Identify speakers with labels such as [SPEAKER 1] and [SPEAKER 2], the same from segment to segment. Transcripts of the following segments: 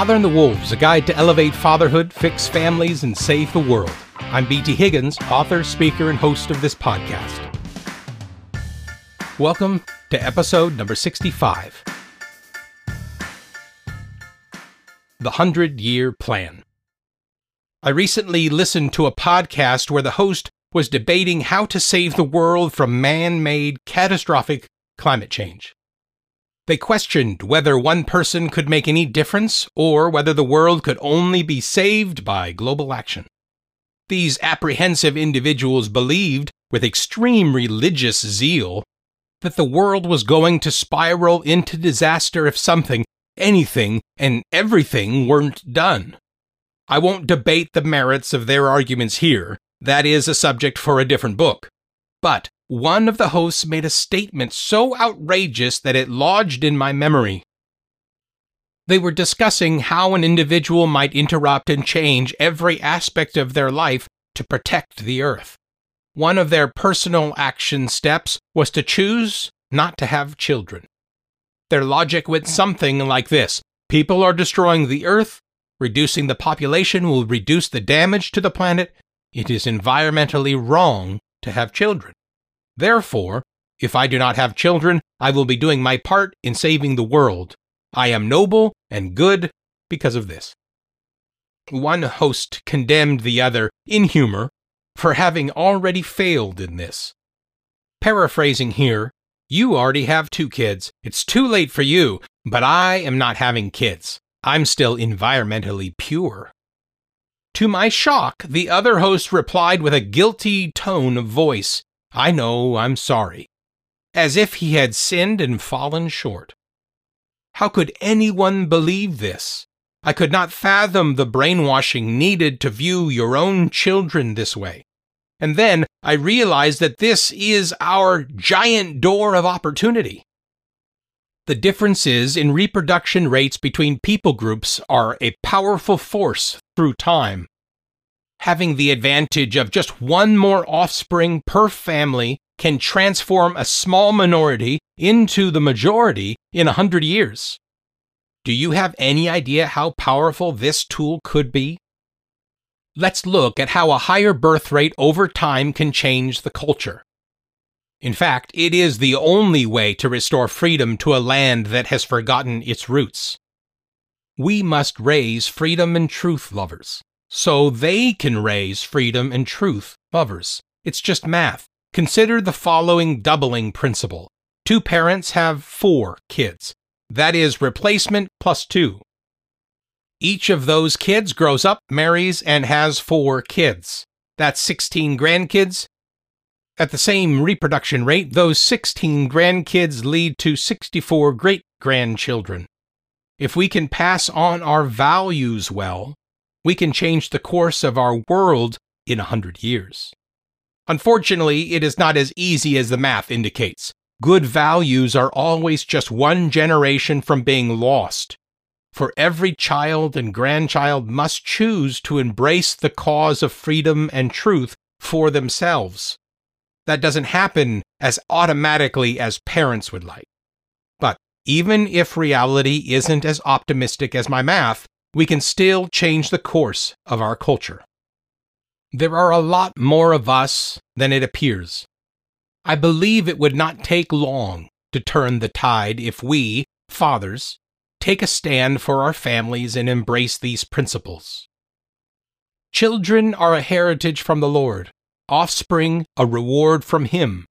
[SPEAKER 1] Father and the Wolves, a guide to elevate fatherhood, fix families, and save the world. I'm BT Higgins, author, speaker, and host of this podcast. Welcome to episode number 65 The Hundred Year Plan. I recently listened to a podcast where the host was debating how to save the world from man made catastrophic climate change. They questioned whether one person could make any difference or whether the world could only be saved by global action. These apprehensive individuals believed, with extreme religious zeal, that the world was going to spiral into disaster if something, anything, and everything weren't done. I won't debate the merits of their arguments here. That is a subject for a different book. But one of the hosts made a statement so outrageous that it lodged in my memory. They were discussing how an individual might interrupt and change every aspect of their life to protect the earth. One of their personal action steps was to choose not to have children. Their logic went something like this People are destroying the earth, reducing the population will reduce the damage to the planet. It is environmentally wrong to have children. Therefore, if I do not have children, I will be doing my part in saving the world. I am noble and good because of this. One host condemned the other, in humor, for having already failed in this. Paraphrasing here, you already have two kids. It's too late for you, but I am not having kids. I'm still environmentally pure. To my shock, the other host replied with a guilty tone of voice. I know I'm sorry, as if he had sinned and fallen short. How could anyone believe this? I could not fathom the brainwashing needed to view your own children this way. And then I realized that this is our giant door of opportunity. The differences in reproduction rates between people groups are a powerful force through time having the advantage of just one more offspring per family can transform a small minority into the majority in a hundred years. Do you have any idea how powerful this tool could be? Let's look at how a higher birth rate over time can change the culture. In fact, it is the only way to restore freedom to a land that has forgotten its roots. We must raise freedom and truth lovers so they can raise freedom and truth lovers. It's just math. Consider the following doubling principle. Two parents have four kids. That is replacement plus two. Each of those kids grows up, marries, and has four kids. That's 16 grandkids. At the same reproduction rate, those 16 grandkids lead to 64 great grandchildren. If we can pass on our values well, we can change the course of our world in a hundred years. Unfortunately, it is not as easy as the math indicates. Good values are always just one generation from being lost. For every child and grandchild must choose to embrace the cause of freedom and truth for themselves. That doesn't happen as automatically as parents would like. But even if reality isn't as optimistic as my math, we can still change the course of our culture. There are a lot more of us than it appears. I believe it would not take long to turn the tide if we, fathers, take a stand for our families and embrace these principles. Children are a heritage from the Lord, offspring a reward from Him.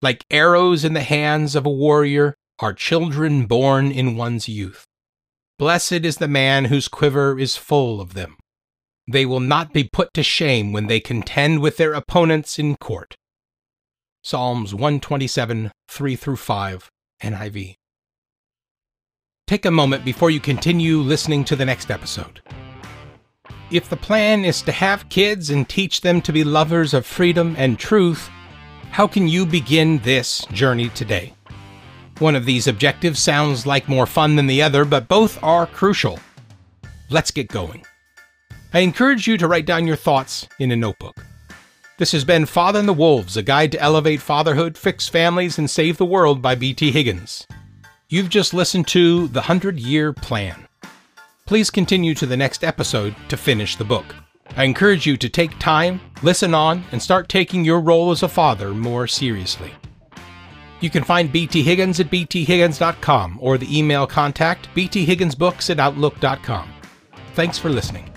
[SPEAKER 1] Like arrows in the hands of a warrior are children born in one's youth. Blessed is the man whose quiver is full of them. They will not be put to shame when they contend with their opponents in court. Psalms 127, 3 through 5, NIV. Take a moment before you continue listening to the next episode. If the plan is to have kids and teach them to be lovers of freedom and truth, how can you begin this journey today? One of these objectives sounds like more fun than the other, but both are crucial. Let's get going. I encourage you to write down your thoughts in a notebook. This has been Father and the Wolves, a guide to elevate fatherhood, fix families, and save the world by BT Higgins. You've just listened to The Hundred Year Plan. please continue to the next episode to finish the book. I encourage you to take time, listen on, and start taking your role as a father more seriously. You can find BT Higgins at bthiggins.com or the email contact bthigginsbooks at outlook.com. Thanks for listening.